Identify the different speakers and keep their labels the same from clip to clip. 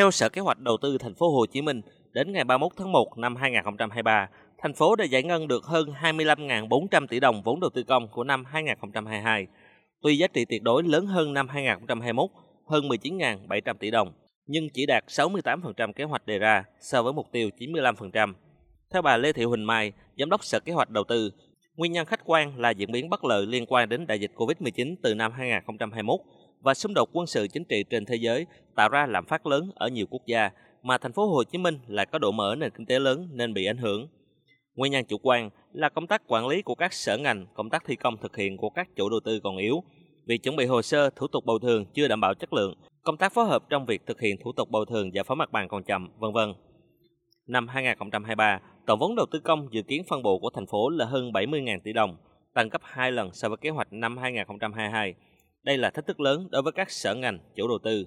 Speaker 1: Theo Sở Kế hoạch Đầu tư thành phố Hồ Chí Minh, đến ngày 31 tháng 1 năm 2023, thành phố đã giải ngân được hơn 25.400 tỷ đồng vốn đầu tư công của năm 2022. Tuy giá trị tuyệt đối lớn hơn năm 2021, hơn 19.700 tỷ đồng, nhưng chỉ đạt 68% kế hoạch đề ra so với mục tiêu 95%. Theo bà Lê Thị Huỳnh Mai, Giám đốc Sở Kế hoạch Đầu tư, nguyên nhân khách quan là diễn biến bất lợi liên quan đến đại dịch COVID-19 từ năm 2021 và xung đột quân sự chính trị trên thế giới tạo ra lạm phát lớn ở nhiều quốc gia mà thành phố Hồ Chí Minh lại có độ mở nền kinh tế lớn nên bị ảnh hưởng. Nguyên nhân chủ quan là công tác quản lý của các sở ngành, công tác thi công thực hiện của các chủ đầu tư còn yếu, việc chuẩn bị hồ sơ, thủ tục bồi thường chưa đảm bảo chất lượng, công tác phối hợp trong việc thực hiện thủ tục bồi thường giải phóng mặt bằng còn chậm, vân vân. Năm 2023, tổng vốn đầu tư công dự kiến phân bổ của thành phố là hơn 70.000 tỷ đồng, tăng gấp 2 lần so với kế hoạch năm 2022. Đây là thách thức lớn đối với các sở ngành, chủ đầu tư.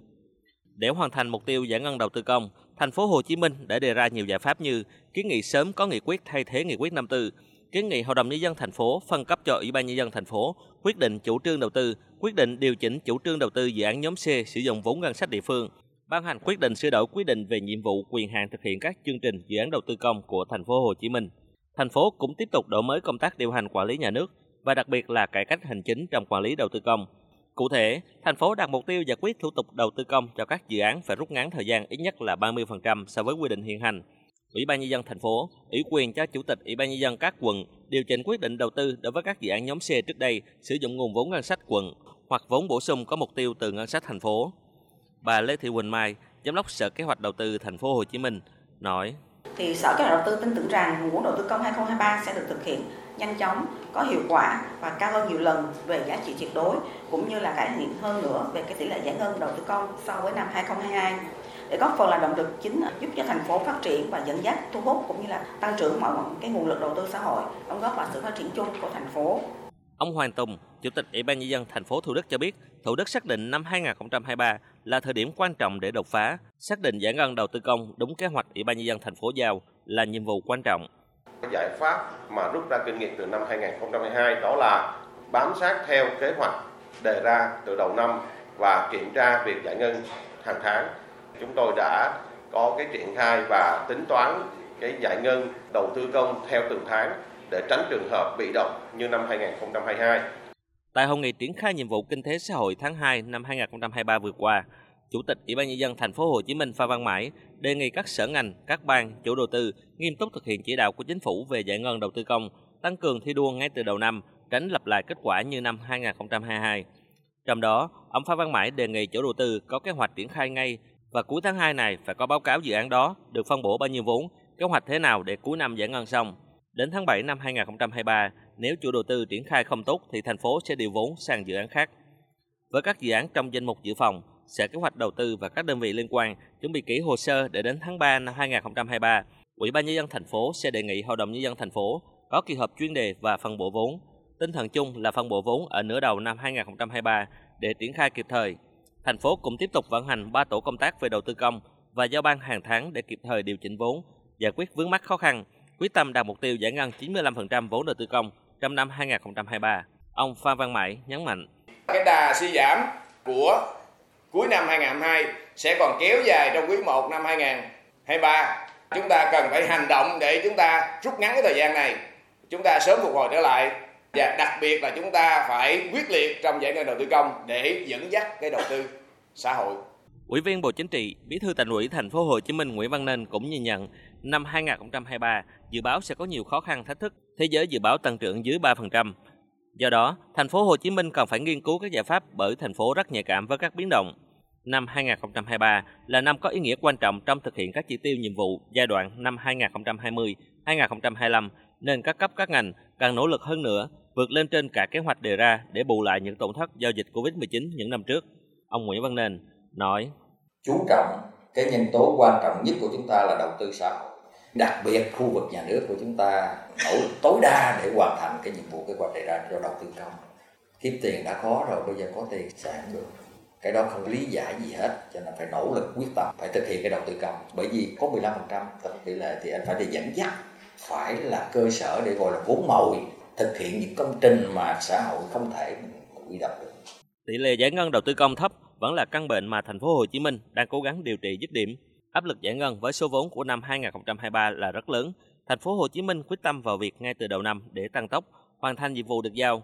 Speaker 1: Để hoàn thành mục tiêu giải ngân đầu tư công, thành phố Hồ Chí Minh đã đề ra nhiều giải pháp như kiến nghị sớm có nghị quyết thay thế nghị quyết 54, kiến nghị Hội đồng nhân dân thành phố phân cấp cho Ủy ban nhân dân thành phố quyết định chủ trương đầu tư, quyết định điều chỉnh chủ trương đầu tư dự án nhóm C sử dụng vốn ngân sách địa phương, ban hành quyết định sửa đổi quyết định về nhiệm vụ quyền hạn thực hiện các chương trình dự án đầu tư công của thành phố Hồ Chí Minh. Thành phố cũng tiếp tục đổi mới công tác điều hành quản lý nhà nước và đặc biệt là cải cách hành chính trong quản lý đầu tư công. Cụ thể, thành phố đặt mục tiêu giải quyết thủ tục đầu tư công cho các dự án phải rút ngắn thời gian ít nhất là 30% so với quy định hiện hành. Ủy ban nhân dân thành phố ủy quyền cho chủ tịch Ủy ban nhân dân các quận điều chỉnh quyết định đầu tư đối với các dự án nhóm C trước đây sử dụng nguồn vốn ngân sách quận hoặc vốn bổ sung có mục tiêu từ ngân sách thành phố. Bà Lê Thị Quỳnh Mai, Giám đốc Sở Kế hoạch Đầu tư thành phố Hồ Chí Minh nói:
Speaker 2: thì Sở Kế hoạch Đầu tư tin tưởng rằng nguồn vốn đầu tư công 2023 sẽ được thực hiện nhanh chóng, có hiệu quả và cao hơn nhiều lần về giá trị tuyệt đối cũng như là cải thiện hơn nữa về cái tỷ lệ giải ngân đầu tư công so với năm 2022 để góp phần là động lực chính giúp cho thành phố phát triển và dẫn dắt thu hút cũng như là tăng trưởng mọi cái nguồn lực đầu tư xã hội đóng góp vào sự phát triển chung của thành phố.
Speaker 1: Ông Hoàng Tùng, Chủ tịch Ủy ban nhân dân thành phố Thủ Đức cho biết, Thủ Đức xác định năm 2023 là thời điểm quan trọng để đột phá, xác định giải ngân đầu tư công đúng kế hoạch Ủy ban nhân dân thành phố giao là nhiệm vụ quan trọng.
Speaker 3: Giải pháp mà rút ra kinh nghiệm từ năm 2022 đó là bám sát theo kế hoạch đề ra từ đầu năm và kiểm tra việc giải ngân hàng tháng. Chúng tôi đã có cái triển khai và tính toán cái giải ngân đầu tư công theo từng tháng để tránh trường hợp bị động như năm 2022.
Speaker 1: Tại hội nghị triển khai nhiệm vụ kinh tế xã hội tháng 2 năm 2023 vừa qua, Chủ tịch Ủy ban nhân dân thành phố Hồ Chí Minh Phan Văn Mãi đề nghị các sở ngành, các ban, chủ đầu tư nghiêm túc thực hiện chỉ đạo của chính phủ về giải ngân đầu tư công, tăng cường thi đua ngay từ đầu năm, tránh lặp lại kết quả như năm 2022. Trong đó, ông Phan Văn Mãi đề nghị chủ đầu tư có kế hoạch triển khai ngay và cuối tháng 2 này phải có báo cáo dự án đó được phân bổ bao nhiêu vốn, kế hoạch thế nào để cuối năm giải ngân xong. Đến tháng 7 năm 2023, nếu chủ đầu tư triển khai không tốt thì thành phố sẽ điều vốn sang dự án khác. Với các dự án trong danh mục dự phòng, Sở Kế hoạch Đầu tư và các đơn vị liên quan chuẩn bị kỹ hồ sơ để đến tháng 3 năm 2023, Ủy ban nhân dân thành phố sẽ đề nghị Hội đồng nhân dân thành phố có kỳ họp chuyên đề và phân bổ vốn. Tinh thần chung là phân bổ vốn ở nửa đầu năm 2023 để triển khai kịp thời. Thành phố cũng tiếp tục vận hành 3 tổ công tác về đầu tư công và giao ban hàng tháng để kịp thời điều chỉnh vốn, giải quyết vướng mắc khó khăn, quyết tâm đạt mục tiêu giải ngân 95% vốn đầu tư công trong năm 2023. Ông Phan Văn Mãi nhấn mạnh.
Speaker 4: Cái đà suy giảm của cuối năm 2022 sẽ còn kéo dài trong quý 1 năm 2023. Chúng ta cần phải hành động để chúng ta rút ngắn cái thời gian này. Chúng ta sớm phục hồi trở lại và đặc biệt là chúng ta phải quyết liệt trong giải ngân đầu tư công để dẫn dắt cái đầu tư xã hội.
Speaker 1: Ủy viên Bộ Chính trị, Bí thư Thành ủy Thành phố Hồ Chí Minh Nguyễn Văn Nên cũng nhìn nhận năm 2023 dự báo sẽ có nhiều khó khăn thách thức, thế giới dự báo tăng trưởng dưới 3%. Do đó, thành phố Hồ Chí Minh cần phải nghiên cứu các giải pháp bởi thành phố rất nhạy cảm với các biến động. Năm 2023 là năm có ý nghĩa quan trọng trong thực hiện các chỉ tiêu nhiệm vụ giai đoạn năm 2020-2025 nên các cấp các ngành cần nỗ lực hơn nữa, vượt lên trên cả kế hoạch đề ra để bù lại những tổn thất do dịch Covid-19 những năm trước. Ông Nguyễn Văn Nền nói:
Speaker 5: Chú trọng cái nhân tố quan trọng nhất của chúng ta là đầu tư xã hội. Đặc biệt khu vực nhà nước của chúng ta nỗ lực tối đa để hoàn thành cái nhiệm vụ kế hoạch đề ra cho đầu tư công. Kiếm tiền đã khó rồi bây giờ có tiền sản được. Cái đó không lý giải gì hết cho nên phải nỗ lực quyết tâm phải thực hiện cái đầu tư công. Bởi vì có 15% tổng tỷ lệ thì anh phải đi dẫn dắt phải là cơ sở để gọi là vốn mồi thực hiện những công trình mà xã hội không thể quy động được.
Speaker 1: Tỷ lệ giải ngân đầu tư công thấp vẫn là căn bệnh mà thành phố Hồ Chí Minh đang cố gắng điều trị dứt điểm. Áp lực giải ngân với số vốn của năm 2023 là rất lớn. Thành phố Hồ Chí Minh quyết tâm vào việc ngay từ đầu năm để tăng tốc, hoàn thành nhiệm vụ được giao.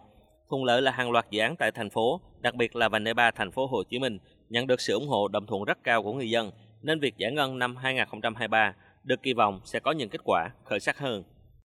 Speaker 1: Thuận lợi là hàng loạt dự án tại thành phố, đặc biệt là vành đai 3 thành phố Hồ Chí Minh nhận được sự ủng hộ đồng thuận rất cao của người dân, nên việc giải ngân năm 2023 được kỳ vọng sẽ có những kết quả khởi sắc hơn.